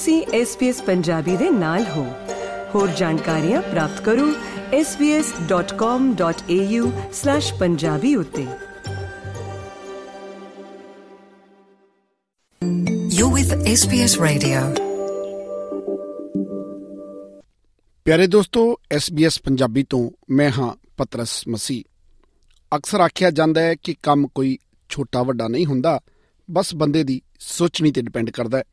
ਤੁਸੀਂ SBS ਪੰਜਾਬੀ ਦੇ ਨਾਲ ਹੋ। ਹੋਰ ਜਾਣਕਾਰੀਆਂ ਪ੍ਰਾਪਤ ਕਰੋ svs.com.au/punjabi ਉਤੇ। You're with SBS Radio. ਪਿਆਰੇ ਦੋਸਤੋ SBS ਪੰਜਾਬੀ ਤੋਂ ਮੈਂ ਹਾਂ ਪਤਰਸ ਮਸੀ ਅਕਸਰ ਆਖਿਆ ਜਾਂਦਾ ਹੈ ਕਿ ਕੰਮ ਕੋਈ ਛੋਟਾ ਵੱਡਾ ਨਹੀਂ ਹੁੰਦਾ ਬਸ ਬੰਦੇ ਦੀ ਸੋਚਣੀ ਤੇ ਡਿਪੈਂਡ ਕਰਦਾ ਹੈ।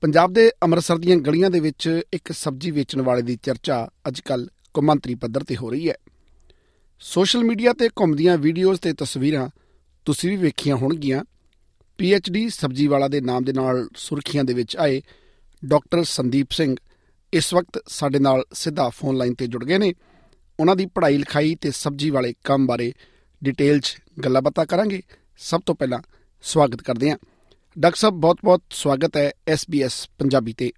ਪੰਜਾਬ ਦੇ ਅੰਮ੍ਰਿਤਸਰ ਦੀਆਂ ਗਲੀਆਂ ਦੇ ਵਿੱਚ ਇੱਕ ਸਬਜ਼ੀ ਵੇਚਣ ਵਾਲੇ ਦੀ ਚਰਚਾ ਅੱਜਕੱਲ ਕੌਮਾਂਤਰੀ ਪੱਧਰ ਤੇ ਹੋ ਰਹੀ ਹੈ। ਸੋਸ਼ਲ ਮੀਡੀਆ ਤੇ ਘੁੰਮਦੀਆਂ ਵੀਡੀਓਜ਼ ਤੇ ਤਸਵੀਰਾਂ ਤੁਸੀਂ ਵੀ ਵੇਖੀਆਂ ਹੋਣਗੀਆਂ। ਡੀ ਸਬਜ਼ੀ ਵਾਲਾ ਦੇ ਨਾਮ ਦੇ ਨਾਲ ਸੁਰਖੀਆਂ ਦੇ ਵਿੱਚ ਆਏ ਡਾਕਟਰ ਸੰਦੀਪ ਸਿੰਘ ਇਸ ਵਕਤ ਸਾਡੇ ਨਾਲ ਸਿੱਧਾ ਫੋਨ ਲਾਈਨ ਤੇ ਜੁੜ ਗਏ ਨੇ। ਉਹਨਾਂ ਦੀ ਪੜ੍ਹਾਈ ਲਿਖਾਈ ਤੇ ਸਬਜ਼ੀ ਵਾਲੇ ਕੰਮ ਬਾਰੇ ਡਿਟੇਲ 'ਚ ਗੱਲਾਂ ਬਾਤਾਂ ਕਰਾਂਗੇ। ਸਭ ਤੋਂ ਪਹਿਲਾਂ ਸਵਾਗਤ ਕਰਦੇ ਹਾਂ। ਡਾਕਟਰ ਸਾਹਿਬ ਬਹੁਤ-ਬਹੁਤ ਸਵਾਗਤ ਹੈ SBS ਪੰਜਾਬੀ ਤੇ।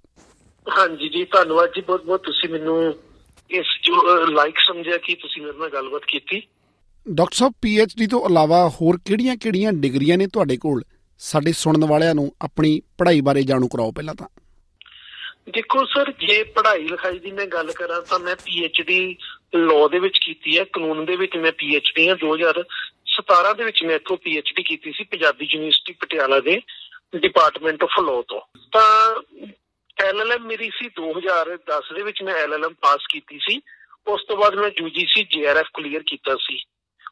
ਹਾਂਜੀ ਜੀ ਧੰਨਵਾਦ ਜੀ ਬਹੁਤ ਬਹੁਤ ਤੁਸੀਂ ਮੈਨੂੰ ਇਸ ਜੋ ਲਾਈਕ ਸਮਝਿਆ ਕਿ ਤੁਸੀਂ ਮੇਰੇ ਨਾਲ ਗੱਲਬਾਤ ਕੀਤੀ। ਡਾਕਟਰ ਸਾਹਿਬ ਡੀ ਤੋਂ ਇਲਾਵਾ ਹੋਰ ਕਿਹੜੀਆਂ-ਕਿਹੜੀਆਂ ਡਿਗਰੀਆਂ ਨੇ ਤੁਹਾਡੇ ਕੋਲ? ਸਾਡੇ ਸੁਣਨ ਵਾਲਿਆਂ ਨੂੰ ਆਪਣੀ ਪੜ੍ਹਾਈ ਬਾਰੇ ਜਾਣੂ ਕਰਾਓ ਪਹਿਲਾਂ ਤਾਂ। ਦੇਖੋ ਸਰ ਜੇ ਪੜ੍ਹਾਈ ਲਿਖਾਈ ਦੀ ਮੈਂ ਗੱਲ ਕਰਾਂ ਤਾਂ ਮੈਂ ਡੀ ਲਾਅ ਦੇ ਵਿੱਚ ਕੀਤੀ ਹੈ ਕਾਨੂੰਨ ਦੇ ਵਿੱਚ ਮੈਂ ਡੀ ਹਾਂ। 2017 ਦੇ ਵਿੱਚ ਮੈਂ ਇੱਥੋਂ ਡੀ ਕੀਤੀ ਸੀ ਪੰਜਾਬੀ ਯੂਨੀਵਰਸਿਟੀ ਪਟਿਆਲਾ ਦੇ। ਡਿਪਾਰਟਮੈਂਟ ਆਫ ਲਾਅ ਤੋਂ। ਤਾਂ ਐਲਐਲਐਮ ਮੇਰੀ ਸੀ 2010 ਦੇ ਵਿੱਚ ਮੈਂ ਐਲਐਲਐਮ ਪਾਸ ਕੀਤੀ ਸੀ। ਉਸ ਤੋਂ ਬਾਅਦ ਮੈਂ ਯੂਜੀਸੀ ਜੀਆਰਐਫ ਕਲੀਅਰ ਕੀਤਾ ਸੀ।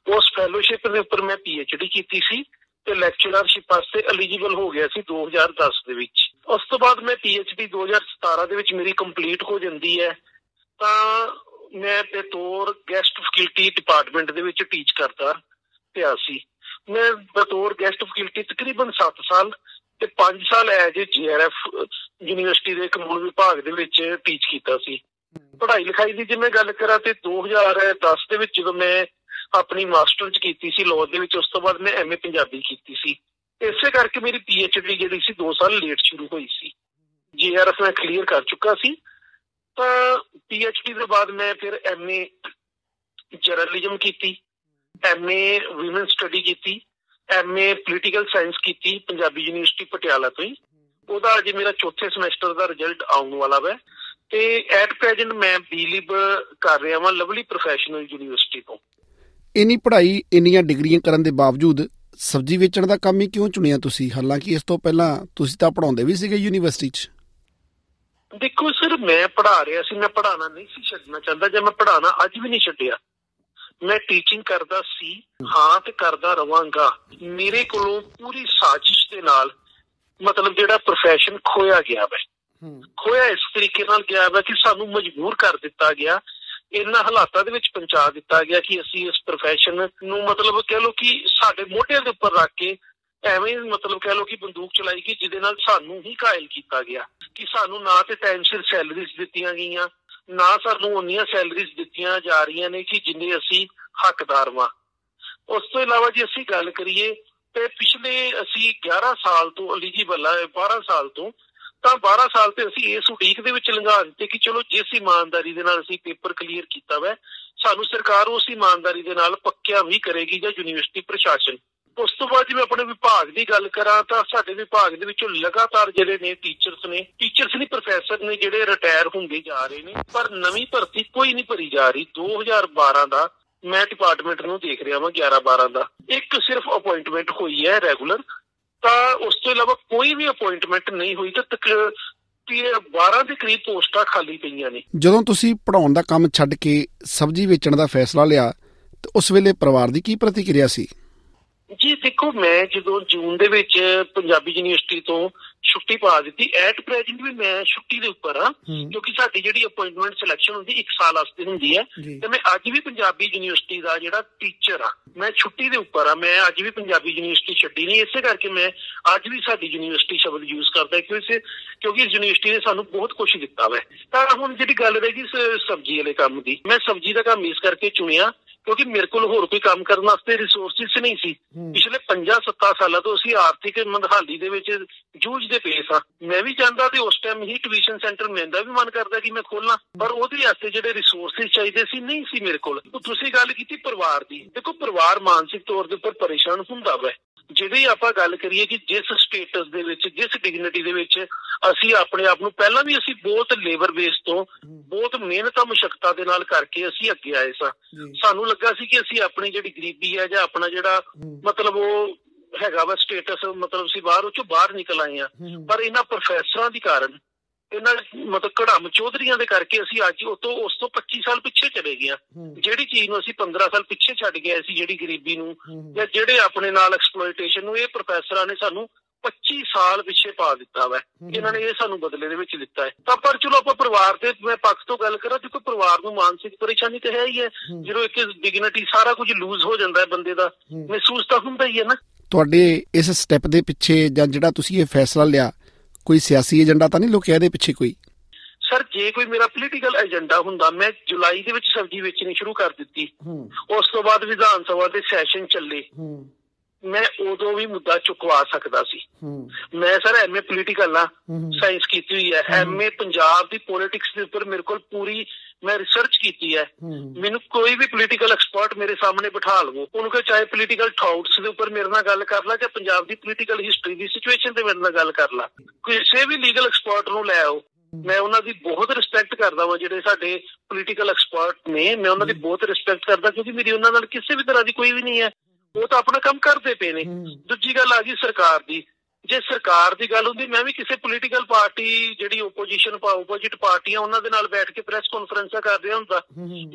ਉਸ ਫੈਲੋਸ਼ਿਪ ਦੇ ਉੱਪਰ ਮੈਂ ਡੀ ਕੀਤੀ ਸੀ ਤੇ ਲੈਕਚਰਰਸ਼ਿਪ ਵਾਸਤੇ ਐਲੀਜੀਬਲ ਹੋ ਗਿਆ ਸੀ 2010 ਦੇ ਵਿੱਚ। ਉਸ ਤੋਂ ਬਾਅਦ ਮੈਂ ਡੀ 2017 ਦੇ ਵਿੱਚ ਮੇਰੀ ਕੰਪਲੀਟ ਹੋ ਜਾਂਦੀ ਹੈ। ਤਾਂ ਮੈਂ ਤੇ ਤੌਰ ਗੈਸਟ ਫੈਕਲਟੀ ਡਿਪਾਰਟਮੈਂਟ ਦੇ ਵਿੱਚ ਟੀਚ ਕਰਦਾ ਪਿਆ ਸੀ। ਮੈਂ ਬਤੌਰ ਗੈਸਟ ਫੈਕਲਟੀ ਤਕਰੀਬਨ 7 ਸਾਲ ਤੇ 5 ਸਾਲ ਐਜ ਜੀਆਰਐਫ ਯੂਨੀਵਰਸਿਟੀ ਦੇ ਕਾਨੂੰਨ ਵਿਭਾਗ ਦੇ ਵਿੱਚ ਟੀਚ ਕੀਤਾ ਸੀ। ਪੜ੍ਹਾਈ ਲਿਖਾਈ ਦੀ ਜੇ ਮੈਂ ਗੱਲ ਕਰਾਂ ਤੇ 2010 ਦੇ ਵਿੱਚ ਜਦੋਂ ਮੈਂ ਆਪਣੀ ਮਾਸਟਰ ਚ ਕੀਤੀ ਸੀ ਲਾਅ ਦੇ ਵਿੱਚ, ਉਸ ਤੋਂ ਬਾਅਦ ਮੈਂ ਐਮਏ ਪੰਜਾਬੀ ਕੀਤੀ ਸੀ। ਇਸੇ ਕਰਕੇ ਮੇਰੀ ਪੀਐਚਡੀ ਜਿਹੜੀ ਸੀ 2 ਸਾਲ ਲੇਟ ਸ਼ੁਰੂ ਹੋਈ ਸੀ। ਜੀਆਰਐਫ ਮੈਂ ਕਲੀਅਰ ਕਰ ਚੁੱਕਾ ਸੀ। ਤਾਂ ਪੀਐਚਡੀ ਦੇ ਬਾਅਦ ਮੈਂ ਫਿਰ ਐਮਏ ਜਰਨਲਿਜ਼ਮ ਕੀਤੀ ਐਮਏ ਔਮਨ ਸਟੱਡੀ ਕੀਤੀ ਐਮਏ ਪੋਲੀਟੀਕਲ ਸਾਇੰਸ ਕੀਤੀ ਪੰਜਾਬੀ ਯੂਨੀਵਰਸਿਟੀ ਪਟਿਆਲਾ ਤੋਂ ਹੀ। ਉਹਦਾ ਅਜੇ ਮੇਰਾ ਚੌਥੇ ਸਮੈਸਟਰ ਦਾ ਰਿਜ਼ਲਟ ਆਉਣ ਵਾਲਾ ਹੈ ਤੇ ਐਟ ਪ੍ਰੈਜ਼ੈਂਟ ਮੈਂ ਬੀਲਿਬ ਕਰ ਰਿਹਾ ਹਾਂ ਲਵਲੀ ਪ੍ਰੋਫੈਸ਼ਨਲ ਯੂਨੀਵਰਸਿਟੀ ਤੋਂ। ਇਨੀ ਪੜ੍ਹਾਈ ਇੰਨੀਆਂ ਡਿਗਰੀਆਂ ਕਰਨ ਦੇ ਬਾਵਜੂਦ ਸਬਜ਼ੀ ਵੇਚਣ ਦਾ ਕੰਮ ਹੀ ਕਿਉਂ ਚੁਣਿਆ ਤੁਸੀਂ? ਹਾਲਾਂਕਿ ਇਸ ਤੋਂ ਪਹਿਲਾਂ ਤੁਸੀਂ ਤਾਂ ਪੜਾਉਂਦੇ ਵੀ ਸੀਗੇ ਯੂਨੀਵਰਸਿਟੀ 'ਚ। ਦੇਖੋ ਸਰ ਮੈਂ ਪੜਾ ਰਿਹਾ ਸੀ ਮੈਂ ਪੜਾਣਾ ਨਹੀਂ ਸੀ ਛੱਡਣਾ ਚਾਹੁੰਦਾ। ਜੇ ਮੈਂ ਪੜਾਣਾ ਅੱਜ ਵੀ ਨਹੀਂ ਛੱਡਿਆ ਮੈਂ ਟੀਚਿੰਗ ਕਰਦਾ ਸੀ ਹਾਂ ਤੇ ਕਰਦਾ ਰਵਾਂਗਾ। ਮੇਰੇ ਕੋਲੋਂ ਪੂਰੀ ਸਾਜ਼ਿਸ਼ ਦੇ ਨਾਲ ਮਤਲਬ ਜਿਹੜਾ profession ਖੋਇਆ ਗਿਆ ਵੇ। ਖੋਇਆ ਇਸ ਤਰੀਕੇ ਨਾਲ ਗਿਆ ਵੇ ਕਿ ਸਾਨੂੰ ਮਜਬੂਰ ਕਰ ਦਿੱਤਾ ਗਿਆ। ਇਹਨਾਂ ਹਾਲਾਤਾਂ ਦੇ ਵਿੱਚ ਪਹੁੰਚਾ ਦਿੱਤਾ ਗਿਆ ਕਿ ਅਸੀਂ ਇਸ profession ਨੂੰ ਮਤਲਬ ਕਹਿ ਲਓ ਕਿ ਸਾਡੇ ਮੋਢਿਆਂ ਦੇ ਉੱਪਰ ਰੱਖ ਕੇ ਐਵੇਂ ਮਤਲਬ ਕਹਿ ਲਓ ਕਿ ਬੰਦੂਕ ਚਲਾਈ ਗਈ ਜਿਹਦੇ ਨਾਲ ਸਾਨੂੰ ਹੀ ਕਾਇਲ ਕੀਤਾ ਗਿਆ। ਕਿ ਸਾਨੂੰ ਨਾ ਤੇ ਟਾਈਮ ਸਿਰ ਸੈਲਰੀਜ਼ ਦਿੱਤੀਆਂ ਗਈਆਂ ਨਾ ਸਾਨੂੰ ਉਨੀਆਂ ਸੈਲਰੀਜ਼ ਦਿੱਤੀਆਂ ਜਾ ਰਹੀਆਂ ਨੇ ਕਿ ਜਿੰਨੇ ਅਸੀਂ ਹੱਕਦਾਰ ਵਾਂ। ਉਸ ਤੋਂ ਇਲਾਵਾ ਜੇ ਅਸੀਂ ਗੱਲ ਕਰੀਏ ਤੇ ਪਿਛਲੇ ਅਸੀਂ 11 ਸਾਲ ਤੋਂ ਐਲੀਜੀਬਲ ਆ 12 ਸਾਲ ਤੋਂ, ਤਾਂ 12 ਸਾਲ ਤੇ ਅਸੀਂ ਇਸ ਉਡੀਕ ਦੇ ਵਿੱਚ ਲੰਘਾ ਦਿੱਤੇ ਕਿ ਚਲੋ ਜਿਸ ਇਮਾਨਦਾਰੀ ਦੇ ਨਾਲ ਅਸੀਂ ਪੇਪਰ ਕਲੀਅਰ ਕੀਤਾ ਵੈ, ਸਾਨੂੰ ਸਰਕਾਰ ਉਸ ਇਮਾਨਦਾਰੀ ਦੇ ਨਾਲ ਪੱਕਿਆ ਵੀ ਕਰੇਗੀ ਜਾਂ ਯੂਨੀਵਰਸਿਟੀ ਪ੍ਰਸ਼ਾਸਨ। ਉਸ ਤੋਂ ਬਾਅਦ ਜਿਵੇਂ ਆਪਣੇ ਵਿਭਾਗ ਦੀ ਗੱਲ ਕਰਾਂ ਤਾਂ ਸਾਡੇ ਵਿਭਾਗ ਦੇ ਵਿੱਚੋਂ ਲਗਾਤਾਰ ਜਿਹੜੇ ਨੇ ਟੀਚਰਸ ਨੇ ਟੀਚਰਸ ਨਹੀਂ ਪ੍ਰੋਫੈਸਰ ਨੇ ਜਿਹੜੇ ਰਿਟਾਇਰ ਹੁੰਦੇ ਜਾ ਰਹੇ ਨੇ, ਪਰ ਨਵੀਂ ਭਰਤੀ ਕੋਈ ਨਹੀਂ ਭਰੀ ਜਾ ਰਹੀ। 2012 ਦਾ ਮੈਂ ਡਿਪਾਰਟਮੈਂਟ ਨੂੰ ਦੇਖ ਰਿਹਾ ਹਾਂ 11 12 ਦਾ। ਇੱਕ ਸਿਰਫ ਅਪਾਇੰਟਮੈਂਟ ਹੋਈ ਹੈ ਰੈਗੂਲਰ ਤਾਂ ਉਸ ਤੋਂ ਇਲਾਵਾ ਕੋਈ ਵੀ ਅਪਾਇੰਟਮੈਂਟ ਨਹੀਂ ਹੋਈ ਤਾਂ ਤੱਕ 12 ਦੇ ਕਰੀਬ ਪੋਸਟਾਂ ਖਾਲੀ ਪਈਆਂ ਨੇ। ਜਦੋਂ ਤੁਸੀਂ ਪੜਾਉਣ ਦਾ ਕੰਮ ਛੱਡ ਕੇ ਸਬਜ਼ੀ ਵੇਚਣ ਦਾ ਫੈਸਲਾ ਲਿਆ, ਤਾਂ ਉਸ ਵੇਲੇ ਪਰਿਵਾਰ ਦੀ ਕੀ ਪ੍ਰਤੀਕਿਰਿਆ ਸੀ? ਜੀ ਦੇਖੋ ਮੈਂ ਜਦੋਂ ਜੂਨ ਦੇ ਵਿੱਚ ਪੰਜਾਬੀ ਯੂਨੀਵਰਸਿਟੀ ਤੋਂ ਛੁੱਟੀ ਪਾ ਦਿੱਤੀ ਐਟ ਪ੍ਰੈਜ਼ੈਂਟ ਵੀ ਮੈਂ ਛੁੱਟੀ ਦੇ ਉੱਪਰ ਆ ਕਿਉਂਕਿ ਸਾਡੀ ਜਿਹੜੀ ਅਪਾਇੰਟਮੈਂਟ ਸਿਲੈਕਸ਼ਨ ਹੁੰਦੀ 1 ਸਾਲ ਵਾਸਤੇ ਹੁੰਦੀ ਹੈ। ਤੇ ਮੈਂ ਅੱਜ ਵੀ ਪੰਜਾਬੀ ਯੂਨੀਵਰਸਿਟੀ ਦਾ ਜਿਹੜਾ ਟੀਚਰ ਆ ਮੈਂ ਛੁੱਟੀ ਦੇ ਉੱਪਰ ਆ ਮੈਂ ਅੱਜ ਵੀ ਪੰਜਾਬੀ ਯੂਨੀਵਰਸਿਟੀ ਛੱਡੀ ਨਹੀਂ ਇਸੇ ਕਰਕੇ ਮੈਂ ਅੱਜ ਵੀ ਸਾਡੀ ਯੂਨੀਵਰਸਿਟੀ ਸ਼ਬਦ ਯੂਜ਼ ਕਰਦਾ ਕਿਉਂਕਿ ਕਿਉਂਕਿ ਇਸ ਯੂਨੀਵਰਸਿਟੀ ਨੇ ਸਾਨੂੰ ਬਹੁਤ ਕੁਝ ਦਿੱਤਾ ਵਾ। ਤਾਂ ਹੁਣ ਜਿਹੜੀ ਗੱਲ ਰਹੀ ਸਬਜ਼ੀ ਵਾਲੇ ਕੰਮ ਦੀ ਮੈਂ ਸਬਜ਼ੀ ਦਾ ਕੰਮ ਇਸ ਕਰਕੇ ਚੁਣਿਆ ਕਿਉਂਕਿ ਮੇਰੇ ਕੋਲ ਹੋਰ ਕੋਈ ਕੰਮ ਕਰਨ ਵਾਸਤੇ ਰਿਸੋਰਸਿਸ ਨਹੀਂ ਸੀ। ਪਿਛਲੇ 5-7 ਸਾਲਾਂ ਤੋਂ ਅਸੀਂ ਆਰਥਿਕ ਮੰਦਹਾਲੀ ਦੇ ਵਿੱਚ ਜੂਝਦੇ ਪਏ ਸਾਂ ਮੈਂ ਵੀ ਚਾਹੁੰਦਾ ਤੇ ਉਸ ਟਾਈਮ ਹੀ ਟਿਊਸ਼ਨ ਸੈਂਟਰ ਮੈਂਦਾ ਵੀ ਮਨ ਕਰਦਾ ਕਿ ਮੈਂ ਖੋਲਾਂ ਪਰ ਉਹਦੇ ਵਾਸਤੇ ਜਿਹੜੇ ਰਿਸੋਰਸਿਸ ਚਾਹੀਦੇ ਸੀ ਨਹੀਂ ਸੀ ਮੇਰੇ ਕੋਲ। ਤੁਸੀਂ ਗੱਲ ਕੀਤੀ ਪਰਿਵਾਰ ਦੀ। ਦੇਖੋ ਪਰਿਵਾਰ ਮਾਨਸਿਕ ਤੌਰ ਦੇ ਉੱਪਰ ਪਰੇਸ਼ਾਨ ਹੁੰਦਾ ਵਾ। ਜਿਵੇਂ ਆਪਾਂ ਗੱਲ ਕਰੀਏ ਕਿ ਜਿਸ ਸਟੇਟਸ ਦੇ ਵਿੱਚ ਜਿਸ ਡਿਗਨਿਟੀ ਦੇ ਵਿੱਚ ਅਸੀਂ ਆਪਣੇ ਆਪ ਨੂੰ ਪਹਿਲਾਂ ਵੀ ਅਸੀਂ ਬਹੁਤ ਲੇਬਰ ਬੇਸ ਤੋਂ ਬਹੁਤ ਮਿਹਨਤਾਂ ਮੁਸ਼ਕਲਾਂ ਦੇ ਨਾਲ ਕਰਕੇ ਅਸੀਂ ਅੱਗੇ ਆਏ ਸਾਂ। ਸਾਨੂੰ ਲੱਗਾ ਸੀ ਕਿ ਅਸੀਂ ਆਪਣੀ ਜਿਹੜੀ ਗਰੀਬੀ ਹੈ ਜਾਂ ਆਪਣਾ ਜਿਹੜਾ ਮਤਲਬ ਉਹ ਹੈਗਾ ਵਾ ਸਟੇਟਸ ਮਤਲਬ ਸੀ ਬਾਹਰ ਉਹ ਚੋਂ ਬਾਹਰ ਨਿਕਲ ਆਏ ਆ ਪਰ ਇਹਨਾਂ ਪ੍ਰੋਫੈਸਰਾਂ ਦੀ ਕਾਰਨ ਇਹਨਾਂ ਮਤਲਬ ਕੜਮ ਚੌਧਰੀਆਂ ਦੇ ਕਰਕੇ ਅਸੀਂ ਅੱਜ ਉਹ ਤੋਂ ਉਸ ਤੋਂ 25 ਸਾਲ ਪਿੱਛੇ ਚਲੇ ਗਏ ਆ ਜਿਹੜੀ ਚੀਜ਼ ਨੂੰ ਅਸੀਂ 15 ਸਾਲ ਪਿੱਛੇ ਛੱਡ ਗਏ ਸੀ ਜਿਹੜੀ ਗਰੀਬੀ ਨੂੰ ਜਾਂ ਜਿਹੜੇ ਆਪਣੇ ਨਾਲ ਐਕਸਪਲੋਇਟੇਸ਼ਨ ਨੂੰ ਇਹ ਪ੍ਰੋਫੈਸਰਾਂ ਨੇ ਸਾਨੂੰ 25 ਸਾਲ ਪਿੱਛੇ ਪਾ ਦਿੱਤਾ ਵਾ। ਇਹਨਾਂ ਨੇ ਇਹ ਸਾਨੂੰ ਬਦਲੇ ਦੇ ਵਿੱਚ ਦਿੱਤਾ ਹੈ। ਤਾਂ ਪਰ ਚਲੋ ਆਪਾਂ ਪਰਿਵਾਰ ਦੇ ਮੈਂ ਪੱਖ ਤੋਂ ਗੱਲ ਕਰਾਂ ਦੇਖੋ ਪਰਿਵਾਰ ਨੂੰ ਮਾਨਸਿਕ ਪਰੇਸ਼ਾਨੀ ਤੇ ਹੈ ਹੀ ਹੈ। ਜਦੋਂ ਇੱਕ ਡਿਗਨਿਟੀ ਸਾਰਾ ਕੁਝ ਲੂਜ਼ ਹੋ ਜਾਂਦਾ ਹੈ ਬੰਦੇ ਦਾ ਮਹਿਸੂਸ ਤਾਂ ਹੁੰਦਾ ਹੀ ਹੈ ਨਾ। ਤੁਹਾਡੇ ਇਸ ਸਟੈਪ ਦੇ ਪਿੱਛੇ ਜਾਂ ਜਿਹੜਾ ਤੁਸੀਂ ਇਹ ਫੈਸਲਾ ਲਿਆ ਕੋਈ ਸਿਆਸੀ ਏਜੰਡਾ ਤਾਂ ਨਹੀਂ ਲੁਕਿਆ ਇਹਦੇ ਪਿੱਛੇ ਕੋਈ? ਸਰ ਜੇ ਕੋਈ ਮੇਰਾ ਪੋਲੀਟੀਕਲ ਏਜੰਡਾ ਹੁੰਦਾ ਮੈਂ ਜੁਲਾਈ ਦੇ ਵਿੱਚ ਸਬਜ਼ੀ ਵੇਚਣੀ ਸ਼ੁਰੂ ਕਰ ਦਿੱਤੀ। ਉਸ ਤੋਂ ਬਾਅਦ ਵਿਧਾਨ ਸਭਾ ਦੇ ਸੈਸ਼ਨ ਚੱਲੇ। ਮੈਂ ਉਦੋਂ ਵੀ ਮੁੱਦਾ ਚੁਕਵਾ ਸਕਦਾ ਸੀ। ਮੈਂ ਸਰ ਐਮਏ ਪੋਲੀਟੀਕਲ ਨਾ ਸਾਇੰਸ ਕੀਤੀ ਹੋਈ ਹੈ। ਐਮਏ ਪੰਜਾਬ ਦੀ ਪੋਲਿਟਿਕਸ ਦੇ ਉੱਪਰ ਮੇਰੇ ਕੋਲ ਪੂਰੀ ਮੈਂ ਰਿਸਰਚ ਕੀਤੀ ਹੈ। ਮੈਨੂੰ ਕੋਈ ਵੀ ਪੋਲੀਟੀਕਲ ਐਕਸਪਰਟ ਮੇਰੇ ਸਾਹਮਣੇ ਬਿਠਾ ਲਵੋ। ਉਹਨੂੰ ਕਹੇ ਚਾਹੇ ਪੋਲੀਟੀਕਲ ਥਾਟਸ ਦੇ ਉੱਪਰ ਮੇਰੇ ਨਾਲ ਗੱਲ ਕਰ ਲੈ ਜਾਂ ਪੰਜਾਬ ਦੀ ਪੋਲੀਟੀਕਲ ਹਿਸਟਰੀ ਦੀ ਸਿਚੁਏਸ਼ਨ ਤੇ ਮੇਰੇ ਨਾਲ ਗੱਲ ਕਰ ਲੈ। ਕਿਸੇ ਵੀ ਲੀਗਲ ਐਕਸਪਰਟ ਨੂੰ ਲੈ ਆਓ। ਮੈਂ ਉਹਨਾਂ ਦੀ ਬਹੁਤ ਰਿਸਪੈਕਟ ਕਰਦਾ ਹਾਂ ਜਿਹੜੇ ਸਾਡੇ ਪੋਲੀਟੀਕਲ ਐਕਸਪਰਟ ਨੇ। ਮੈਂ ਉਹਨਾਂ ਦੀ ਬਹੁਤ ਰਿਸਪੈਕਟ ਕਰਦਾ ਕਿਉਂਕਿ ਮੇਰੀ ਉਹਨਾਂ ਨਾਲ ਕਿਸੇ ਵੀ ਤਰ੍ਹਾਂ ਦੀ ਕੋਈ ਵੀ ਨਹੀਂ ਹੈ। ਉਹ ਤਾਂ ਆਪਣਾ ਕੰਮ ਕਰਦੇ ਪਏ ਨੇ। ਦੂਜੀ ਗੱਲ ਆ ਗਈ ਸਰਕਾਰ ਦੀ। ਜੇ ਸਰਕਾਰ ਦੀ ਗੱਲ ਹੁੰਦੀ ਮੈਂ ਵੀ ਕਿਸੇ ਪੋਲੀਟੀਕਲ ਪਾਰਟੀ ਜਿਹੜੀ ਓਪੋਜੀਸ਼ਨ ਆਪੋਜੀਟ ਪਾਰਟੀਆਂ ਉਹਨਾਂ ਦੇ ਨਾਲ ਬੈਠ ਕੇ ਪ੍ਰੈਸ ਕਾਨਫਰੰਸਾਂ ਕਰ ਰਿਹਾ ਹੁੰਦਾ।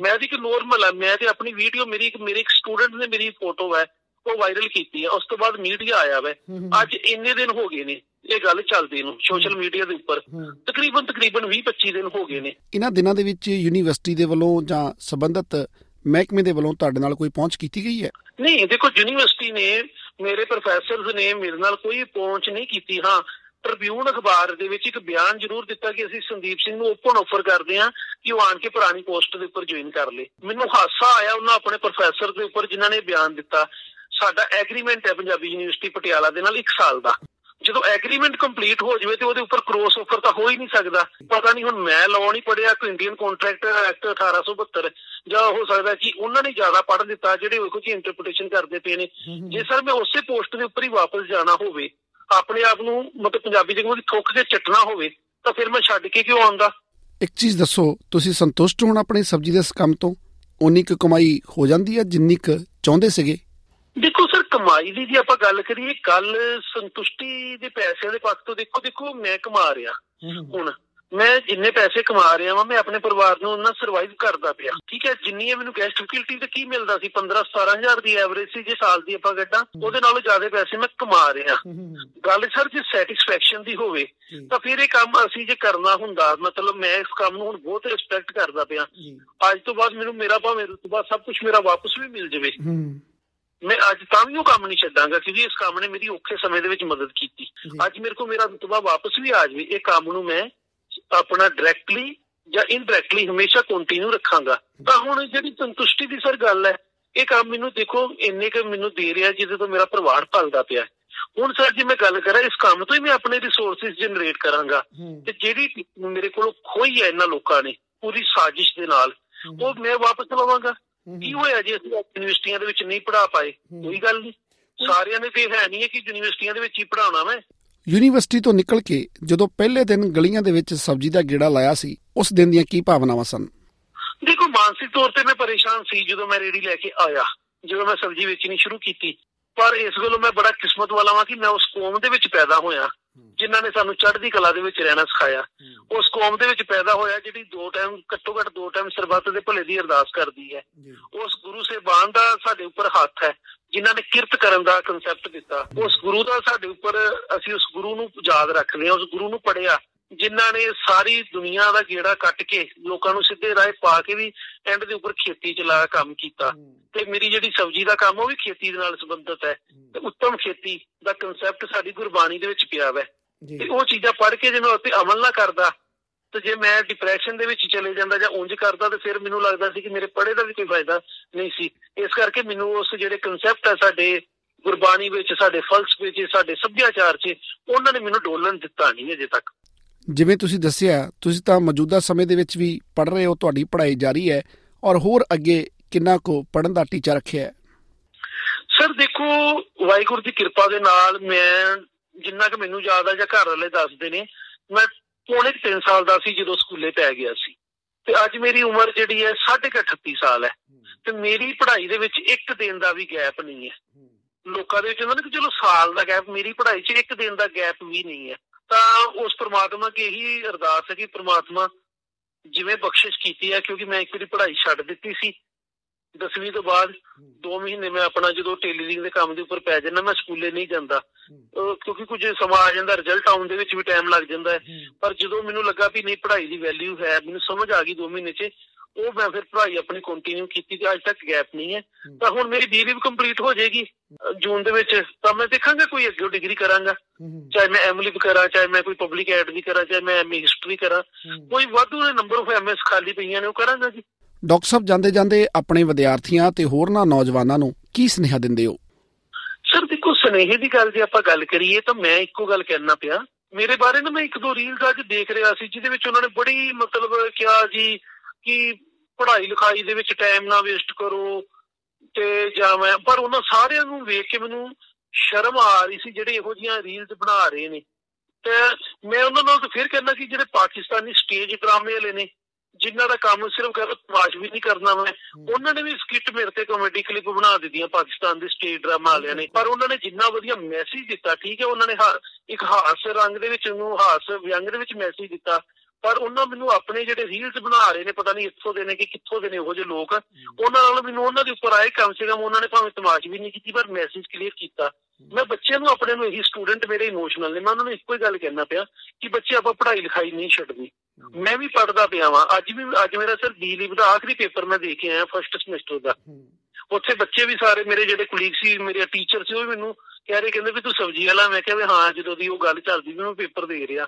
ਮੈਂ ਵੀ ਕਿ ਨੋਰਮਲ ਆ ਮੈਂ ਤੇ ਆਪਣੀ ਵੀਡੀਓ ਮੇਰੀ ਇੱਕ ਮੇਰੇ ਇੱਕ ਸਟੂਡੈਂਟ ਨੇ ਮੇਰੀ ਫੋਟੋ ਹੈ ਉਹ ਵਾਇਰਲ ਕੀਤੀ ਹੈ। ਉਸ ਤੋਂ ਬਾਅਦ ਮੀਡੀਆ ਆਇਆ ਵੈ। ਅੱਜ ਇੰਨੇ ਦਿਨ ਹੋ ਗਏ ਨੇ ਇਹ ਗੱਲ ਚੱਲਦੀ ਨੂੰ ਸੋਸ਼ਲ ਮੀਡੀਆ ਦੇ ਉੱਪਰ। ਤਕਰੀਬਨ ਤਕਰੀਬਨ 20 25 ਦਿਨ ਹੋ ਗਏ ਨੇ। ਇਹਨਾਂ ਦਿਨਾਂ ਦੇ ਵਿੱਚ ਯੂਨੀਵਰਸਿਟੀ ਦੇ ਵੱਲੋਂ ਜਾਂ ਸਬੰਧਤ ਮਹਿਕਮੇ ਦੇ ਵੱਲੋਂ ਤੁਹਾਡੇ ਨਾਲ ਕੋਈ ਪਹੁੰਚ ਕੀਤੀ ਗਈ ਹੈ? ਨਹੀਂ, ਦੇਖੋ, ਯੂਨੀਵਰਸਿਟੀ ਨੇ ਮੇਰੇ ਪ੍ਰੋਫੈਸਰਸ ਨੇ ਮੇਰੇ ਨਾਲ ਕੋਈ ਪਹੁੰਚ ਨਹੀਂ ਕੀਤੀ। ਹਾਂ, ਟ੍ਰਿਬਿਊਨ ਅਖਬਾਰ ਦੇ ਵਿੱਚ ਇੱਕ ਬਿਆਨ ਜ਼ਰੂਰ ਦਿੱਤਾ ਕਿ ਅਸੀਂ ਸੰਦੀਪ ਸਿੰਘ ਨੂੰ ਓਪਨ ਆਫਰ ਕਰਦੇ ਹਾਂ ਕਿ ਉਹ ਆਣ ਕੇ ਪੁਰਾਣੀ ਪੋਸਟ ਦੇ ਉੱਪਰ ਜੁਆਇਨ ਕਰ ਲੇ। ਮੈਨੂੰ ਹਾਸਾ ਆਇਆ ਉਹਨਾਂ ਆਪਣੇ ਪ੍ਰੋਫੈਸਰ ਦੇ ਉੱਪਰ ਜਿਨ੍ਹਾਂ ਨੇ ਬਿਆਨ ਦਿੱਤਾ। ਸਾਡਾ ਐਗਰੀਮੈਂਟ ਹੈ ਪੰਜਾਬੀ ਯੂਨੀਵਰਸਿਟੀ ਪਟਿਆਲਾ ਦੇ ਨਾਲ 1 ਸਾਲ ਦਾ। ਜਦੋਂ ਐਗਰੀਮੈਂਟ ਕੰਪਲੀਟ ਹੋ ਜਾਵੇ ਤੇ ਉਹਦੇ ਉੱਪਰ ਕ੍ਰੋਸ ਆਫਰ ਤਾਂ ਹੋ ਹੀ ਨਹੀਂ ਸਕਦਾ। ਪਤਾ ਨਹੀਂ ਹੁਣ ਮੈਂ ਲਾਅ ਨਹੀਂ ਪੜਿਆ ਕੋਈ ਇੰਡੀਅਨ ਕੰਟਰੈਕਟ ਐਕਟ 1872 ਜਾਂ ਹੋ ਸਕਦਾ ਕਿ ਉਹਨਾਂ ਨੇ ਜ਼ਿਆਦਾ ਪੜ੍ਹ ਦਿੱਤਾ ਜਿਹੜੇ ਉਹ ਕੁਝ ਇੰਟਰਪ੍ਰੀਟੇਸ਼ਨ ਕਰਦੇ ਪਏ ਨੇ। ਜੇ ਸਰ ਮੈਂ ਉਸੇ ਪੋਸਟ ਦੇ ਉੱਪਰ ਹੀ ਵਾਪਸ ਜਾਣਾ ਹੋਵੇ ਆਪਣੇ ਆਪ ਨੂੰ ਮਤਲਬ ਪੰਜਾਬੀ ਕੋਲ ਥੁੱਕ ਕੇ ਚੱਟਣਾ ਹੋਵੇ ਤਾਂ ਫਿਰ ਮੈਂ ਛੱਡ ਕੇ ਕਿਉਂ ਆਉਂਦਾ? ਇੱਕ ਚੀਜ਼ ਦੱਸੋ ਤੁਸੀਂ ਸੰਤੁਸ਼ਟ ਹੋਣ ਆਪਣੀ ਸਬਜ਼ੀ ਦੇ ਇਸ ਕੰਮ ਤੋਂ? ਉਨੀ ਕੁ ਕਮਾਈ ਹੋ ਜਾਂਦੀ ਹੈ ਜਿੰਨੀ ਕੁ ਚਾਹੁੰਦੇ ਸੀਗੇ? ਦੇਖੋ ਸਰ ਕਮਾਈ ਦੀ ਜੇ ਆਪਾਂ ਗੱਲ ਕਰੀਏ ਕੱਲ ਸੰਤੁਸ਼ਟੀ ਦੇ ਪੈਸਿਆਂ ਦੇ ਪੱਖ ਤੋਂ ਦੇਖੋ ਦੇਖੋ ਮੈਂ ਕਮਾ ਰਿਹਾ। ਹੁਣ ਮੈਂ ਜਿੰਨੇ ਪੈਸੇ ਕਮਾ ਰਿਹਾ ਵਾਂ ਮੈਂ ਆਪਣੇ ਪਰਿਵਾਰ ਨੂੰ ਉਹਨਾਂ ਸਰਵਾਈਵ ਕਰਦਾ ਪਿਆ। ਠੀਕ ਹੈ ਜਿੰਨੀ ਹੈ ਮੈਨੂੰ ਗੈਸਟ ਫੈਸਿਲਿਟੀ ਤੇ ਕੀ ਮਿਲਦਾ ਸੀ? 15 17000 ਦੀ ਐਵਰੇਜ ਸੀ ਜੇ ਸਾਲ ਦੀ ਆਪਾਂ ਗੱਡਾ ਉਹਦੇ ਨਾਲੋਂ ਜ਼ਿਆਦਾ ਪੈਸੇ ਮੈਂ ਕਮਾ ਰਿਹਾ। ਗੱਲ ਸਰ ਜੇ ਸੈਟੀਸਫੈਕਸ਼ਨ ਦੀ ਹੋਵੇ ਤਾਂ ਫਿਰ ਇਹ ਕੰਮ ਅਸੀਂ ਜੇ ਕਰਨਾ ਹੁੰਦਾ ਮਤਲਬ ਮੈਂ ਇਸ ਕੰਮ ਨੂੰ ਹੁਣ ਬਹੁਤ ਰਿਸਪੈਕਟ ਕਰਦਾ ਪਿਆ। ਅੱਜ ਤੋਂ ਬਾਅਦ ਮੈਨੂੰ ਮੇਰਾ ਭਾਵੇਂ ਬਾਅਦ ਸਭ ਕੁਝ ਮੇਰਾ ਵਾਪਸ ਵੀ ਮਿਲ ਜਾਵੇ। ਮੈਂ ਅੱਜ ਤਾਂ ਵੀ ਉਹ ਕੰਮ ਨਹੀਂ ਛੱਡਾਂਗਾ ਕਿਉਂਕਿ ਇਸ ਕੰਮ ਨੇ ਮੇਰੀ ਔਖੇ ਸਮੇਂ ਦੇ ਵਿੱਚ ਮਦਦ ਕੀਤੀ। ਅੱਜ ਮੇਰੇ ਕੋਲ ਮੇਰਾ ਰੁਤਬਾ ਵਾਪਸ ਵੀ ਆ ਜਾਵੇ ਇਹ ਕੰਮ ਨੂੰ ਮੈਂ ਆਪਣਾ ਡਾਇਰੈਕਟਲੀ ਜਾਂ ਇਨਡਾਇਰੈਕਟਲੀ ਹਮੇਸ਼ਾ ਕੰਟੀਨਿਊ ਰੱਖਾਂਗਾ। ਤਾਂ ਹੁਣ ਜਿਹੜੀ ਸੰਤੁਸ਼ਟੀ ਦੀ ਸਰ ਗੱਲ ਹੈ ਇਹ ਕੰਮ ਮੈਨੂੰ ਦੇਖੋ ਇੰਨੇ ਕੁ ਮੈਨੂੰ ਦੇ ਰਿਹਾ ਜਿਹਦੇ ਤੋਂ ਮੇਰਾ ਪਰਿਵਾਰ ਪਲਦਾ ਪਿਆ ਹੁਣ ਸਰ ਜੇ ਮੈਂ ਗੱਲ ਕਰਾਂ ਇਸ ਕੰਮ ਤੋਂ ਹੀ ਮੈਂ ਆਪਣੇ ਰਿਸੋਰਸਸ ਜਨਰੇਟ ਕਰਾਂਗਾ। ਤੇ ਜਿਹੜੀ ਮੇਰੇ ਕੋਲ ਖੋਈ ਹੈ ਇਹਨਾਂ ਲੋਕਾਂ ਨੇ ਪੂਰੀ ਸਾਜ਼ਿਸ਼ ਦੇ ਨਾਲ ਉਹ ਮੈਂ ਵਾਪਸ ਲਵਾਂਗਾ। ਕੀ ਹੋਇਆ ਜੇ ਅਸੀਂ ਯੂਨੀਵਰਸਿਟੀਆਂ ਦੇ ਵਿੱਚ ਨਹੀਂ ਪੜਾ ਪਾਏ? ਕੋਈ ਗੱਲ ਨਹੀਂ। ਸਾਰਿਆਂ ਨੇ ਤੇ ਹੈ ਨਹੀਂ ਕਿ ਯੂਨੀਵਰਸਿਟੀਆਂ ਦੇ ਵਿੱਚ ਹੀ ਪੜਾਉਣਾ ਮੈਂ। ਯੂਨੀਵਰਸਿਟੀ ਤੋਂ ਨਿਕਲ ਕੇ ਜਦੋਂ ਪਹਿਲੇ ਦਿਨ ਗਲੀਆਂ ਦੇ ਵਿੱਚ ਸਬਜ਼ੀ ਦਾ ਗੇੜਾ ਲਾਇਆ ਸੀ ਉਸ ਦਿਨ ਦੀਆਂ ਕੀ ਭਾਵਨਾਵਾਂ ਸਨ? ਦੇਖੋ ਮਾਨਸਿਕ ਤੌਰ ਤੇ ਮੈਂ ਪਰੇਸ਼ਾਨ ਸੀ ਜਦੋਂ ਮੈਂ ਰੇੜੀ ਲੈ ਕੇ ਆਇਆ ਜਦੋਂ ਮੈਂ ਸਬਜ਼ੀ ਵੇਚਣੀ ਸ਼ੁਰੂ ਕੀਤੀ। ਪਰ ਇਸ ਗੱਲੋਂ ਮੈਂ ਬੜਾ ਕਿਸਮਤ ਵਾਲਾ ਹਾਂ ਕਿ ਮੈਂ ਉਸ ਕੌਮ ਦੇ ਵਿੱਚ ਪੈਦਾ ਹੋਇਆ ਜਿਨ੍ਹਾਂ ਨੇ ਸਾਨੂੰ ਚੜ੍ਹਦੀ ਕਲਾ ਦੇ ਵਿੱਚ ਰਹਿਣਾ ਸਿਖਾਇਆ। ਉਸ ਕੌਮ ਦੇ ਵਿੱਚ ਪੈਦਾ ਹੋਇਆ ਜਿਹੜੀ ਦੋ ਟਾਈਮ ਘੱਟੋ ਘੱਟ ਦੋ ਟਾਈਮ ਸਰਬੱਤ ਦੇ ਭਲੇ ਦੀ ਅਰਦਾਸ ਕਰਦੀ ਹੈ। ਉਸ ਗੁਰੂ ਸਾਹਿਬਾਨ ਦਾ ਸਾਡੇ ਉੱਪਰ ਹੱਥ ਹੈ ਜਿਨ੍ਹਾਂ ਨੇ ਕਿਰਤ ਕਰਨ ਦਾ ਕਨਸੈਪਟ ਦਿੱਤਾ ਉਸ ਗੁਰੂ ਦਾ ਸਾਡੇ ਉੱਪਰ ਅਸੀਂ ਉਸ ਗੁਰੂ ਨੂੰ ਯਾਦ ਰੱਖਦੇ ਹਾਂ ਉਸ ਗੁਰੂ ਨੂੰ ਪੜਿਆ ਜਿਨ੍ਹਾਂ ਨੇ ਸਾਰੀ ਦੁਨੀਆ ਦਾ ਗੇੜਾ ਕੱਟ ਕੇ ਲੋਕਾਂ ਨੂੰ ਸਿੱਧੇ ਰਾਹ ਪਾ ਕੇ ਵੀ ਐਂਡ ਦੇ ਉੱਪਰ ਖੇਤੀ ਚ ਲਾ ਕੰਮ ਕੀਤਾ। ਤੇ ਮੇਰੀ ਜਿਹੜੀ ਸਬਜ਼ੀ ਦਾ ਕੰਮ ਉਹ ਵੀ ਖੇਤੀ ਦੇ ਨਾਲ ਸੰਬੰਧਿਤ ਹੈ। ਤੇ ਉੱਤਮ ਖੇਤੀ ਦਾ ਕਨਸੈਪਟ ਸਾਡੀ ਗੁਰਬਾਣੀ ਦੇ ਵਿੱਚ ਪਿਆ ਹੋਇਆ ਤੇ ਉਹ ਚੀਜ਼ਾਂ ਪੜ੍ਹ ਕੇ ਜੇ ਮੈਂ ਉੱਤੇ ਅਮਲ ਨਾ ਕਰਦਾ ਤੇ ਜੇ ਮੈਂ ਡਿਪਰੈਸ਼ਨ ਦੇ ਵਿੱਚ ਚਲੇ ਜਾਂਦਾ ਜਾਂ ਉਂਝ ਕਰਦਾ ਤੇ ਫਿਰ ਮੈਨੂੰ ਲੱਗਦਾ ਸੀ ਕਿ ਮੇਰੇ ਪੜ੍ਹੇ ਦਾ ਵੀ ਕੋਈ ਫਾਇਦਾ ਨਹੀਂ ਸੀ। ਇਸ ਕਰਕੇ ਮੈਨੂੰ ਉਸ ਜਿਹੜੇ ਕਨਸੈਪਟ ਹੈ ਸਾਡੇ ਗੁਰਬਾਣੀ ਵਿੱਚ ਸਾਡੇ ਫਲਸਫੇ ਵਿੱਚ ਸਾਡੇ ਸੱਭਿਆਚਾਰ 'ਚ ਉਹਨਾਂ ਨੇ ਮੈਨੂੰ ਡੋਲਣ ਦਿੱਤਾ ਨਹੀਂ ਅਜੇ ਤੱਕ। ਜਿਵੇਂ ਤੁਸੀਂ ਦੱਸਿਆ ਤੁਸੀਂ ਤਾਂ ਮੌਜੂਦਾ ਸਮੇਂ ਦੇ ਵਿੱਚ ਵੀ ਪੜ੍ਹ ਰਹੇ ਹੋ ਤੁਹਾਡੀ ਪੜ੍ਹਾਈ ਜਾਰੀ ਹੈ ਔਰ ਹੋਰ ਅੱਗੇ ਕਿੰਨਾ ਕੋ ਪੜਨ ਦਾ ਟੀਚਾ ਰੱਖਿਆ ਹੈ? ਸਰ ਦੇਖੋ ਵਾਹਿਗੁਰੂ ਦੀ ਕਿਰਪਾ ਦੇ ਨਾਲ ਮੈਂ ਜਿੰਨਾ ਕਿ ਮੈਨੂੰ ਯਾਦ ਆ ਜਾਂ ਘਰ ਵਾਲੇ ਦੱਸਦੇ ਨੇ ਮੈਂ ਪੌਣੇ 3 ਸਾਲ ਦਾ ਸੀ ਜਦੋਂ ਸਕੂਲੇ ਪੈ ਗਿਆ ਸੀ। ਤੇ ਅੱਜ ਮੇਰੀ ਉਮਰ ਜਿਹੜੀ ਹੈ 38 ਸਾਲ ਹੈ। ਤੇ ਮੇਰੀ ਪੜ੍ਹਾਈ ਦੇ ਵਿੱਚ ਇੱਕ ਦਿਨ ਦਾ ਵੀ ਗੈਪ ਨਹੀਂ ਹੈ। ਲੋਕਾਂ ਦੇ ਵਿੱਚ ਉਹਨਾਂ ਨੇ ਕਿ ਚਲੋ ਸਾਲ ਦਾ ਗੈਪ ਮੇਰੀ ਪੜ੍ਹਾਈ 'ਚ ਇੱਕ ਦਿਨ ਦਾ ਗੈਪ ਵੀ ਨਹੀਂ ਹੈ। ਤਾਂ ਉਸ ਪ੍ਰਮਾਤਮਾ ਕੀ ਇਹੀ ਅਰਦਾਸ ਹੈ ਕਿ ਪ੍ਰਮਾਤਮਾ ਜਿਵੇਂ ਬਖਸ਼ਿਸ਼ ਕੀਤੀ ਹੈ, ਕਿਉਂਕਿ ਮੈਂ ਇੱਕ ਵਾਰੀ ਪੜ੍ਹਾਈ ਛੱਡ ਦਿੱਤੀ ਸੀ। ਦਸਵੀਂ ਤੋਂ ਬਾਅਦ 2 ਮਹੀਨੇ ਮੈਂ ਆਪਣਾ ਜਦੋਂ ਟੇਲਰਿੰਗ ਦੇ ਕੰਮ ਦੇ ਉੱਪਰ ਪੈ ਜਾਂਦਾ ਮੈਂ ਸਕੂਲੇ ਨਹੀਂ ਜਾਂਦਾ। ਕਿਉਂਕਿ ਕੁਝ ਸਮਾਂ ਆ ਜਾਂਦਾ ਰਿਜ਼ਲਟ ਆਉਣ ਦੇ ਵਿੱਚ ਵੀ ਟਾਈਮ ਲੱਗ ਜਾਂਦਾ ਹੈ। ਪਰ ਜਦੋਂ ਮੈਨੂੰ ਲੱਗਾ ਵੀ ਨਹੀਂ ਪੜ੍ਹਾਈ ਦੀ ਵੈਲਿਊ ਹੈ ਮੈਨੂੰ ਸਮਝ ਆ ਗਈ 2 ਮਹੀਨੇ 'ਚ ਉਹ ਮੈਂ ਫਿਰ ਪੜ੍ਹਾਈ ਆਪਣੀ ਕੰਟੀਨਿਊ ਕੀਤੀ ਤੇ ਅੱਜ ਤੱਕ ਗੈਪ ਨਹੀਂ ਹੈ। ਤਾਂ ਹੁਣ ਮੇਰੀ ਬੀਏ ਵੀ ਕੰਪਲੀਟ ਹੋ ਜਾਏਗੀ ਜੂਨ ਦੇ ਵਿੱਚ। ਤਾਂ ਮੈਂ ਦੇਖਾਂਗਾ ਕੋਈ ਅੱਗੇ ਡਿਗਰੀ ਕਰਾਂਗਾ। ਚਾਹੇ ਮੈਂ ਐਮਲਿਪ ਕਰਾਂ ਚਾਹੇ ਮੈਂ ਕੋਈ ਪਬਲਿਕ ਐਡ ਵੀ ਕਰਾਂ ਚਾਹੇ ਮੈਂ ਐਮਏ ਹਿਸਟਰੀ ਕਰਾਂ। ਕੋਈ ਵਾਧੂ ਦੇ ਨੰਬਰ ਆਫ ਐਮਐਸ ਖਾਲੀ ਪਈਆਂ ਨੇ ਉਹ ਕਰਾਂਗਾ ਜੀ। ਡਾਕਟਰ ਸਾਹਿਬ, ਜਾਂਦੇ ਜਾਂਦੇ ਆਪਣੇ ਵਿਦਿਆਰਥੀਆਂ ਤੇ ਹੋਰਨਾਂ ਨੌਜਵਾਨਾਂ ਨੂੰ ਕੀ ਸੁਨੇਹਾ ਦਿੰਦੇ ਹੋ? ਸਰ, ਦੇਖੋ, ਸੁਨੇਹੇ ਦੀ ਗੱਲ ਜੇ ਆਪਾਂ ਗੱਲ ਕਰੀਏ ਤਾਂ ਮੈਂ ਇੱਕੋ ਗੱਲ ਕਹਿਣਾ ਪਿਆ। ਮੇਰੇ ਬਾਰੇ ਨਾ ਮੈਂ ਇੱਕ ਦੋ ਰੀਲਸ ਅੱਜ ਦੇਖ ਰਿਹਾ ਸੀ, ਜਿਹਦੇ ਵਿੱਚ ਉਹਨਾਂ ਨੇ ਬੜੀ ਮਤਲਬ ਕਿਹਾ ਜੀ ਕਿ ਪੜ੍ਹਾਈ ਲਿਖਾਈ ਦੇ ਵਿੱਚ ਟਾਈਮ ਨਾ ਵੇਸਟ ਕਰੋ ਤੇ ਜਾਂ ਮੈਂ, ਪਰ ਉਹਨਾਂ ਸਾਰਿਆਂ ਨੂੰ ਵੇਖ ਕੇ ਮੈਨੂੰ ਸ਼ਰਮ ਆ ਰਹੀ ਸੀ, ਜਿਹੜੇ ਇਹੋ ਜੀਆਂ ਰੀਲਸ ਬਣਾ ਰਹੇ ਨੇ। ਤੇ ਮੈਂ ਉਹਨਾਂ ਨਾਲ ਤਾਂ ਫਿਰ ਕਹਿਣਾ ਕਿ ਜਿਹੜੇ ਪਾਕਿਸਤਾਨੀ ਸਟੇਜ ਡਰਾਮੇ ਵਾਲੇ ਨੇ ਜਿਨ੍ਹਾਂ ਦਾ ਕੰਮ ਸਿਰਫ ਕਰ ਤਮਾਸ਼ ਵੀ ਨਹੀਂ ਕਰਨਾ ਮੈਂ ਉਹਨਾਂ ਨੇ ਵੀ ਸਕਿੱਟ ਮੇਰੇ ਤੇ ਕਾਮੇਡੀ ਕਲਿੱਪ ਬਣਾ ਦਿੱਤੀਆਂ ਪਾਕਿਸਤਾਨ ਦੇ ਸਟੇਜ ਡਰਾਮਾ ਵਾਲਿਆਂ ਨੇ। ਪਰ ਉਹਨਾਂ ਨੇ ਜਿੰਨਾ ਵਧੀਆ ਮੈਸੇਜ ਦਿੱਤਾ ਠੀਕ ਹੈ ਉਹਨਾਂ ਨੇ ਇੱਕ ਹਾਸ ਰੰਗ ਦੇ ਵਿੱਚ ਉਹਨੂੰ ਹਾਸ ਵਿਅੰਗ ਦੇ ਵਿੱਚ ਮੈਸੇਜ ਦਿੱਤਾ। ਪਰ ਉਹਨਾਂ ਮੈਨੂੰ ਆਪਣੇ ਜਿਹੜੇ ਰੀਲਸ ਬਣਾ ਰਹੇ ਨੇ, ਪਤਾ ਨਹੀਂ ਇੱਥੋਂ ਦੇ ਨੇ ਕਿ ਕਿੱਥੋਂ ਦੇ ਨੇ ਉਹ ਜਿਹੇ ਲੋਕ, ਉਹਨਾਂ ਨਾਲ ਮੈਨੂੰ ਉਹਨਾਂ ਦੇ ਉੱਪਰ ਆਏ ਕਮ ਸੇ ਕਮ ਉਹਨਾਂ ਨੇ ਭਾਵੇਂ ਤਮਾਸ਼ ਵੀ ਨਹੀਂ ਕੀਤੀ, ਪਰ ਮੈਸੇਜ ਕਲੀਅਰ ਕੀਤਾ। ਮੈਂ ਬੱਚਿਆਂ ਨੂੰ, ਆਪਣੇ ਨੂੰ ਇਹੀ ਸਟੂਡੈਂਟ ਮੇਰੇ ਇਮੋਸ਼ਨਲ ਨੇ। ਮੈਂ ਉਹਨਾਂ ਨੂੰ ਇੱਕੋ ਹੀ ਗੱਲ ਕਹਿਣਾ ਪਿਆ ਕਿ ਬੱਚੇ ਆਪਾਂ ਪੜ੍ਹਾਈ ਲਿਖਾਈ ਨਹੀਂ ਛੱਡਣੀ। ਮੈਂ ਵੀ ਪੜਦਾ ਪਿਆ ਵਾਂ। ਅੱਜ ਵੀ, ਅੱਜ ਮੇਰਾ ਸਰ ਡੀ ਦਾ ਆਖਰੀ ਪੇਪਰ ਮੈਂ ਦੇ ਕੇ ਆਇਆ ਫਸਟ ਸਮੈਸਟਰ ਦਾ। ਉੱਥੇ ਬੱਚੇ ਵੀ ਸਾਰੇ ਮੇਰੇ ਜਿਹੜੇ ਕੁਲੀਗ ਸੀ ਮੇਰੇ ਟੀਚਰ ਸੀ ਉਹ ਵੀ ਮੈਨੂੰ ਕਹਿ ਰਹੇ ਕਹਿੰਦੇ ਵੀ ਤੂੰ ਸਬਜ਼ੀ ਵਾਲਾ ਮੈਂ ਕਿਹਾ ਵੀ ਹਾਂ ਜਦੋਂ ਦੀ ਉਹ ਗੱਲ ਚੱਲਦੀ ਵੀ ਮੈਂ ਪੇਪਰ ਦੇ ਰਿਹਾ।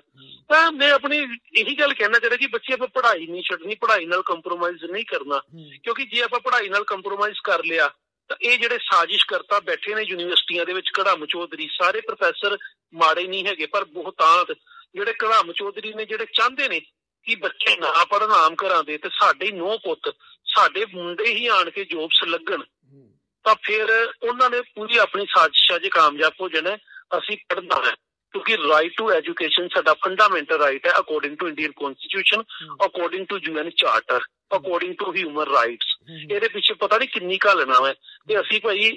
ਤਾਂ ਮੈਂ ਆਪਣੀ ਇਹੀ ਗੱਲ ਕਹਿਣਾ ਚਾਹੁੰਦਾ ਕਿ ਬੱਚੇ ਆਪਾਂ ਪੜ੍ਹਾਈ ਨਹੀਂ ਛੱਡਣੀ ਪੜ੍ਹਾਈ ਨਾਲ ਕੰਪਰੋਮਾਈਜ਼ ਨਹੀਂ ਕਰਨਾ। ਕਿਉਂਕਿ ਜੇ ਆਪਾਂ ਪੜ੍ਹਾਈ ਨਾਲ ਕੰਪਰੋਮਾਈਜ਼ ਕਰ ਲਿਆ ਤਾਂ ਇਹ ਜਿਹੜੇ ਸਾਜ਼ਿਸ਼ ਕਰਤਾ ਬੈਠੇ ਨੇ ਯੂਨੀਵਰਸਿਟੀਆਂ ਦੇ ਵਿੱਚ ਕੜਾਮ ਚੌਧਰੀ ਸਾਰੇ ਪ੍ਰੋਫੈਸਰ ਮਾੜੇ ਨਹੀਂ ਹੈਗੇ ਪਰ ਬਹੁਤਾਤ ਜਿਹੜੇ ਕੜਾਮ ਚੌਧਰੀ ਨੇ ਜਿਹੜੇ ਚਾਹੁੰਦੇ ਨੇ ਕਿ ਬੱਚੇ ਨਾ ਪੜਨ ਆਮ ਘਰਾਂ ਦੇ ਤੇ ਸਾਡੇ ਨੋ ਪੁੱਤ ਸਾਡੇ ਮੁੰਡੇ ਹੀ ਆਣ ਕੇ ਜੋਬਸ ਲੱਗਣ। ਤਾਂ ਫਿਰ ਉਹਨਾਂ ਨੇ ਪੂਰੀ ਆਪਣੀ ਸਾਜ਼ਿਸ਼ਾਂ 'ਚ ਕਾਮਯਾਬ ਹੋ ਜਾਣਾ ਅਸੀਂ ਪੜਨਾ ਹੈ। ਕਿਉਂਕਿ ਰਾਈਟ ਟੂ ਐਜੂਕੇਸ਼ਨ ਸਾਡਾ ਫੰਡਾਮੈਂਟਲ ਰਾਈਟ ਹੈ according to Indian constitution according to UN charter according to human rights ਇਹਦੇ ਪਿੱਛੇ ਪਤਾ ਨਹੀਂ ਕਿੰਨੀ ਘਾਲਣਾ ਹੈ ਤੇ ਅਸੀਂ ਭਾਈ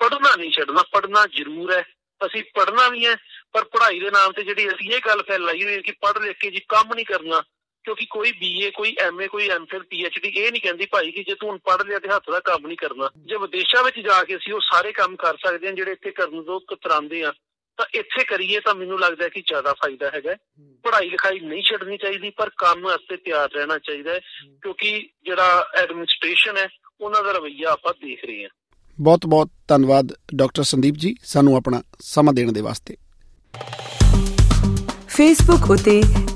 ਪੜਨਾ ਨਹੀਂ ਛੱਡਣਾ ਪੜਨਾ ਜ਼ਰੂਰ ਹੈ। ਅਸੀਂ ਪੜਨਾ ਵੀ ਹੈ ਪਰ ਪੜ੍ਹਾਈ ਦੇ ਨਾਮ ਤੇ ਜਿਹੜੀ ਅਸੀਂ ਇਹ ਗੱਲ ਫੈਲਾਈ ਹੋਈ ਹੈ ਕਿ ਪੜ੍ਹ ਲਿਖ ਕੇ ਜੀ ਕੰਮ ਨਹੀਂ ਕਰਨਾ ਕਿਉਂਕਿ ਕੋਈ ਬੀਏ ਕੋਈ ਐਮਏ ਕੋਈ ਐਮਫਿਲ ਪੀਐਚਡੀ ਇਹ ਨਹੀਂ ਕਹਿੰਦੀ ਭਾਈ ਕਿ ਜੇ ਤੂੰ ਹੁਣ ਪੜ੍ਹ ਲਿਆ ਤੇ ਹੱਥ ਦਾ ਕੰਮ ਨਹੀਂ ਕਰਨਾ। ਜੇ ਵਿਦੇਸ਼ਾਂ ਵਿੱਚ ਜਾ ਕੇ ਅਸੀਂ ਉਹ ਸਾਰੇ ਕੰਮ ਕਰ ਸਕਦੇ ਹਾਂ ਜਿਹੜੇ ਇੱਥੇ ਕਰਨ ਤੋਂ ਕਤਰਾਉਂਦੇ ਆ ਤਾਂ ਇੱਥੇ ਕਰੀਏ ਤਾਂ ਮੈਨੂੰ ਲੱਗਦਾ ਕਿ ਜ਼ਿਆਦਾ ਫਾਇਦਾ ਹੈਗਾ। ਪੜ੍ਹਾਈ ਲਿਖਾਈ ਨਹੀਂ ਛੱਡਣੀ ਚਾਹੀਦੀ ਪਰ ਕੰਮ ਵਾਸਤੇ ਤਿਆਰ ਰਹਿਣਾ ਚਾਹੀਦਾ ਹੈ ਕਿਉਂਕਿ ਜਿਹੜਾ ਐਡਮਿਨਿਸਟ੍ਰੇਸ਼ਨ ਹੈ ਉਹਨਾਂ ਦਾ ਰਵੱਈਆ ਆਪਾਂ ਦੇਖ ਰਹੇ ਹਾਂ। ਬਹੁਤ ਬਹੁਤ ਧੰਨਵਾਦ ਡਾਕਟਰ ਸੰਦੀਪ ਜੀ ਸਾਨੂੰ ਆਪਣਾ ਸਮਾਂ ਦੇਣ ਦੇ ਵਾਸਤੇ। ਫੇਸਬੁੱਕ ਉਤੇ